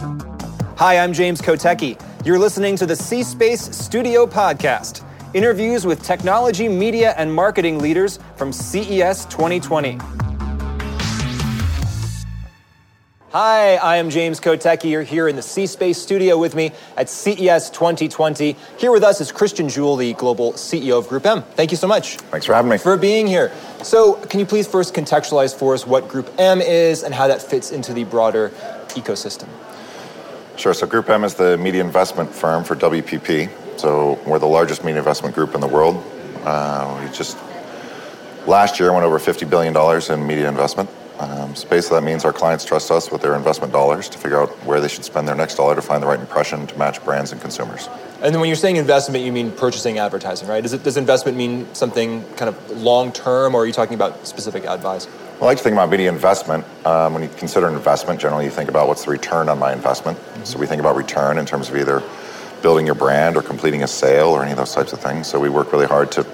Hi, I'm James Kotecki. You're listening to the C Space Studio Podcast interviews with technology, media, and marketing leaders from CES 2020. Hi, I am James Kotecki. You're here in the C Space studio with me at CES 2020. Here with us is Christian Juhl, the global CEO of Group M. Thank you so much. Thanks for having me. For being here. So, can you please first contextualize for us what Group M is and how that fits into the broader ecosystem? Sure. So, Group M is the media investment firm for WPP. So, we're the largest media investment group in the world. Uh, we just last year went over $50 billion in media investment. Um, so basically, that means our clients trust us with their investment dollars to figure out where they should spend their next dollar to find the right impression to match brands and consumers. And then when you're saying investment, you mean purchasing advertising, right? Does, it, does investment mean something kind of long term, or are you talking about specific advice? I like to think about media investment. Um, when you consider an investment, generally you think about what's the return on my investment. So we think about return in terms of either building your brand or completing a sale or any of those types of things. So we work really hard to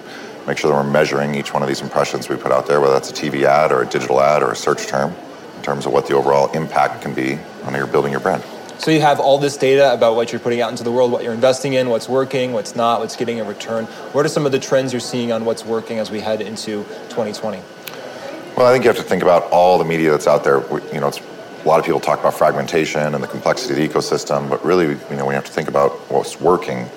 make sure that we're measuring each one of these impressions we put out there, whether that's a TV ad or a digital ad or a search term, in terms of what the overall impact can be when you're building your brand. So you have all this data about what you're putting out into the world, what you're investing in, what's working, what's not, what's getting a return. What are some of the trends you're seeing on what's working as we head into 2020? Well, I think you have to think about all the media that's out there. You know, a lot of people talk about fragmentation and the complexity of the ecosystem, but really, you know, we have to think about what's working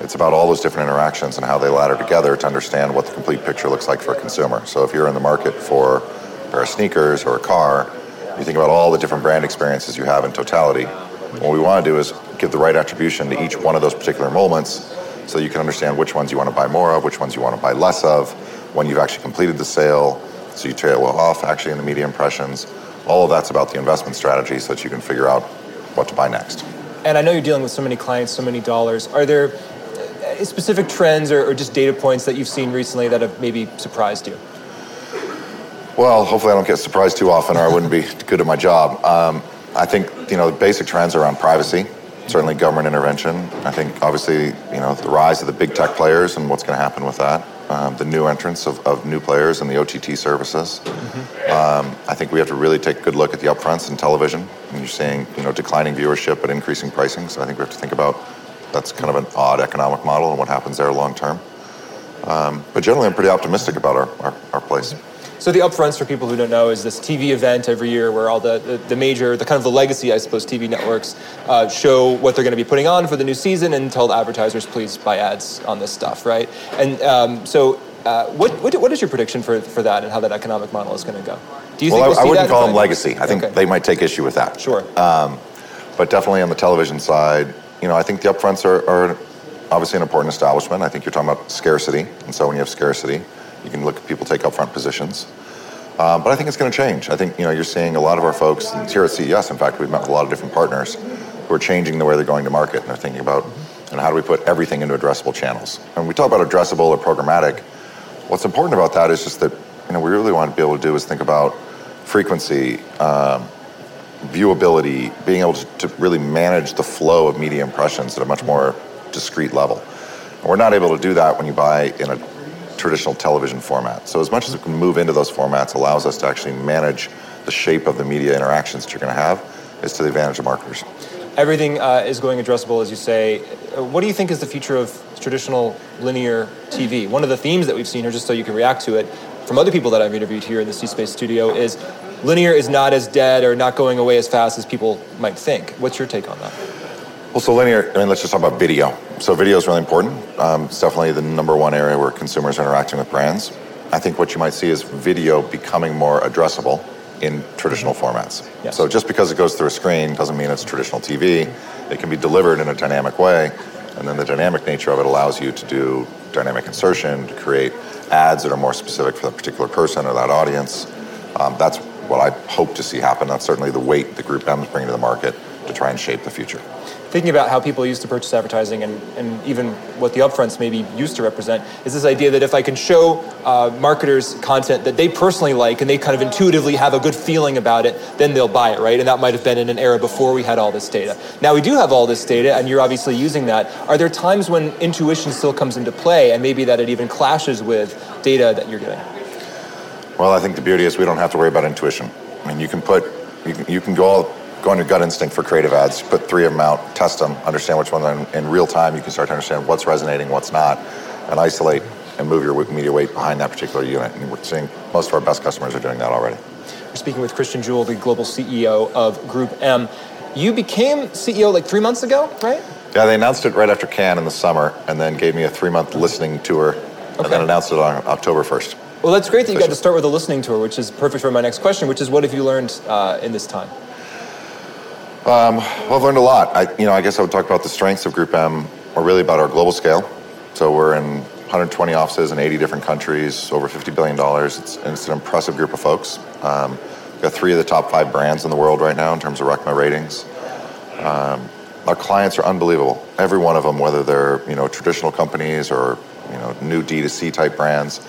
it's about all those different interactions and how they ladder together to understand what the complete picture looks like for a consumer. So if you're in the market for a pair of sneakers or a car, you think about all the different brand experiences you have in totality. What we want to do is give the right attribution to each one of those particular moments so you can understand which ones you want to buy more of, which ones you want to buy less of, when you've actually completed the sale, so you trail off actually in the media impressions. All of that's about the investment strategy so that you can figure out what to buy next. And I know you're dealing with so many clients, so many dollars. Are there specific trends or, or, just data points that you've seen recently that have maybe surprised you? Well, hopefully I don't get surprised too often, or I wouldn't be good at my job. Um, I think you know the basic trends around privacy, certainly government intervention. I think obviously you know the rise of the big tech players and what's going to happen with that. Um, the new entrance of, of, new players and the OTT services. Mm-hmm. Um, I think we have to really take a good look at the upfronts in television. And you're seeing you know declining viewership but increasing pricing. So I think we have to think about that's kind of an odd economic model and what happens there long term. Um, but generally, I'm pretty optimistic about our, our, our, place. So the upfronts, for people who don't know, is this TV event every year where all the, the, the major, the kind of the legacy, I suppose, TV networks uh, show what they're going to be putting on for the new season and tell the advertisers, please buy ads on this stuff, right? And um, so uh, what, what, what is your prediction for, for that and how that economic model is going to go? Do you well, think we'll I, I wouldn't call them legacy. I think okay. they might take issue with that. Sure. Um, but definitely on the television side, you know, I think the upfronts are, are obviously an important establishment. I think you're talking about scarcity, and so when you have scarcity, you can look at people take upfront positions. Um, but I think it's going to change. I think you know you're seeing a lot of our folks here at CES. In fact, we've met with a lot of different partners who are changing the way they're going to market, and they're thinking about and how do we put everything into addressable channels. And we talk about addressable or programmatic, what's important about that is just that you know we really want to be able to do is think about frequency, um, viewability, being able to, to, really manage the flow of media impressions at a much more discrete level. And we're not able to do that when you buy in a traditional television format. So as much as we can move into those formats allows us to actually manage the shape of the media interactions that you're going to have is to the advantage of marketers. Everything uh, is going addressable, as you say. Uh, what do you think is the future of traditional linear TV? One of the themes that we've seen here, just so you can react to it, from other people that I've interviewed here in the C Space studio, is linear is not as dead or not going away as fast as people might think. What's your take on that? Well, so linear, I mean, let's just talk about video. So, video is really important. Um, it's definitely the number one area where consumers are interacting with brands. I think what you might see is video becoming more addressable in traditional formats. Yes. So, just because it goes through a screen doesn't mean it's traditional TV. It can be delivered in a dynamic way, and then the dynamic nature of it allows you to do dynamic insertion, to create ads that are more specific for that particular person or that audience. Um, that's what I hope to see happen. That's certainly the weight the Group M is bringing to the market to try and shape the future. Thinking about how people used to purchase advertising and, and even what the upfronts maybe used to represent is this idea that if I can show uh, marketers content that they personally like and they kind of intuitively have a good feeling about it, then they'll buy it, right? And that might have been in an era before we had all this data. Now we do have all this data, and you're obviously using that. Are there times when intuition still comes into play and maybe that it even clashes with data that you're getting? Well, I think the beauty is we don't have to worry about intuition. I mean, you can put, you can, you can go all, go on your gut instinct for creative ads. Put three of them out, test them, understand which one. In, in real time, you can start to understand what's resonating, what's not, and isolate and move your media weight behind that particular unit. And we're seeing most of our best customers are doing that already. We're speaking with Christian Juhl, the global CEO of Group M. You became CEO like three months ago, right? Yeah, they announced it right after Cannes in the summer, and then gave me a three-month listening tour, okay. and then announced it on October 1st. Well, that's great that you got to start with a listening tour, which is perfect for my next question, which is what have you learned uh, in this time? Um, well, I've learned a lot. I, you know, I guess I would talk about the strengths of Group M, or really about our global scale. So we're in 120 offices in 80 different countries, over 50 billion dollars. It's, it's, an impressive group of folks. Um, we've got three of the top five brands in the world right now in terms of RECMA ratings. Um, our clients are unbelievable. Every one of them, whether they're you know traditional companies or you know new D2C type brands,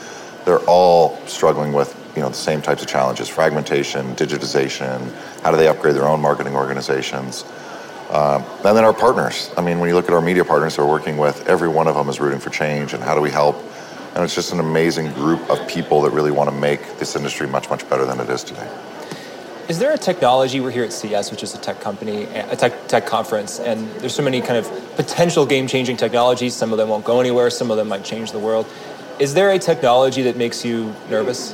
they're all struggling with you know the same types of challenges: fragmentation, digitization. How do they upgrade their own marketing organizations? Um, and then our partners. I mean, when you look at our media partners we're working with, every one of them is rooting for change and how do we help? And it's just an amazing group of people that really want to make this industry much, much better than it is today. Is there a technology? We're here at CES, which is a tech company, a tech, tech conference, and there's so many kind of potential game changing technologies. Some of them won't go anywhere, some of them might change the world. Is there a technology that makes you nervous?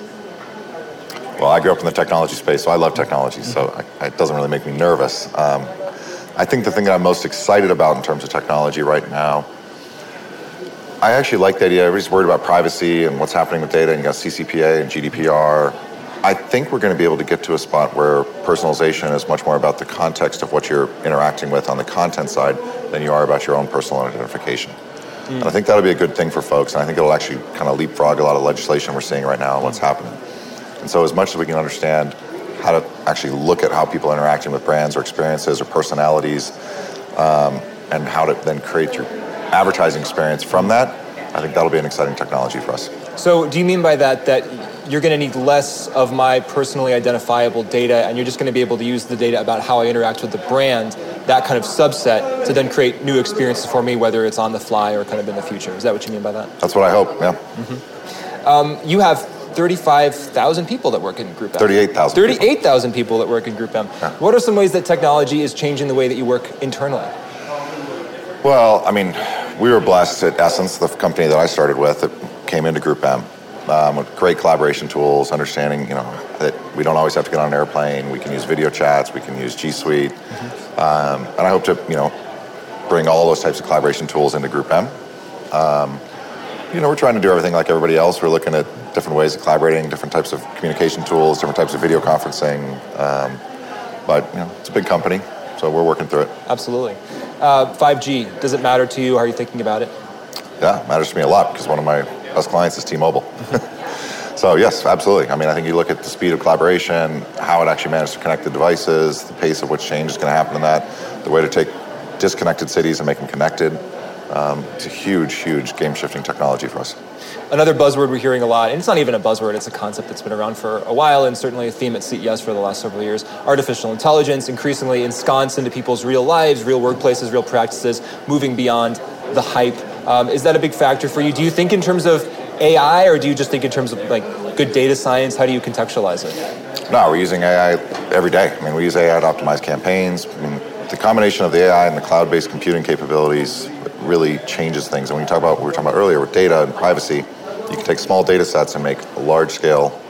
Well, I grew up in the technology space, so I love technology, so I, it doesn't really make me nervous. Um, I think the thing that I'm most excited about in terms of technology right now, I actually like the idea. Everybody's worried about privacy and what's happening with data, and you got CCPA and GDPR I think we're going to be able to get to a spot where personalization is much more about the context of what you're interacting with on the content side than you are about your own personal identification. Mm. And I think that'll be a good thing for folks, and I think it'll actually kind of leapfrog a lot of legislation we're seeing right now and what's happening. And so, as much as we can understand how to actually look at how people are interacting with brands or experiences or personalities, um, and how to then create your advertising experience from that, I think that'll be an exciting technology for us. So, do you mean by that that you're going to need less of my personally identifiable data, and you're just going to be able to use the data about how I interact with the brand, that kind of subset, to then create new experiences for me, whether it's on the fly or kind of in the future. Is that what you mean by that? That's what I hope. Yeah. Mm-hmm. Um, you have 35,000 people that work in Group M. 38,000. 38,000 people. people that work in Group M. Yeah. What are some ways that technology is changing the way that you work internally? Well, I mean, we were blessed at Essence, the company that I started with, that came into Group M um, with great collaboration tools, understanding you know that we don't always have to get on an airplane. We can use video chats. We can use G Suite, mm-hmm. um, and I hope to you know bring all those types of collaboration tools into Group M. Um, you know, we're trying to do everything like everybody else. We're looking at different ways of collaborating, different types of communication tools, different types of video conferencing. Um, but you know, it's a big company, so we're working through it. Absolutely. Uh, 5G, does it matter to you? How are you thinking about it? Yeah, it matters to me a lot because one of my best clients is T-Mobile. so yes, absolutely. I mean, I think you look at the speed of collaboration, how it actually managed to connect the devices, the pace of which change is going to happen in that, the way to take disconnected cities and make them connected. Um, it's a huge, huge game-shifting technology for us. Another buzzword we're hearing a lot, and it's not even a buzzword, it's a concept that's been around for a while and certainly a theme at CES for the last several years. Artificial intelligence increasingly ensconced into people's real lives, real workplaces, real practices, moving beyond the hype um, is that a big factor for you? Do you think in terms of AI, or do you just think in terms of like good data science? How do you contextualize it? No, we're using AI every day. I mean, we use AI to optimize campaigns. I mean, the combination of the AI and the cloud-based computing capabilities really changes things. And when you talk about what we were talking about earlier with data and privacy, you can take small data sets and make large-scale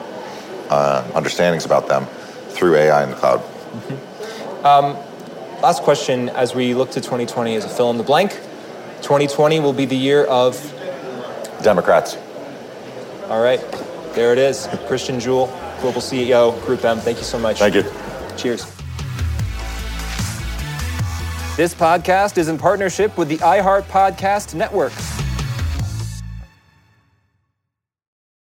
uh, understandings about them through AI in the cloud. Mm-hmm. Um, last question as we look to 2020 as a fill in the blank. 2020 will be the year of Democrats. All right, there it is. Christian Juhl, Global CEO, Group M. Thank you so much. Thank you. Cheers. This podcast is in partnership with the iHeart Podcast Network.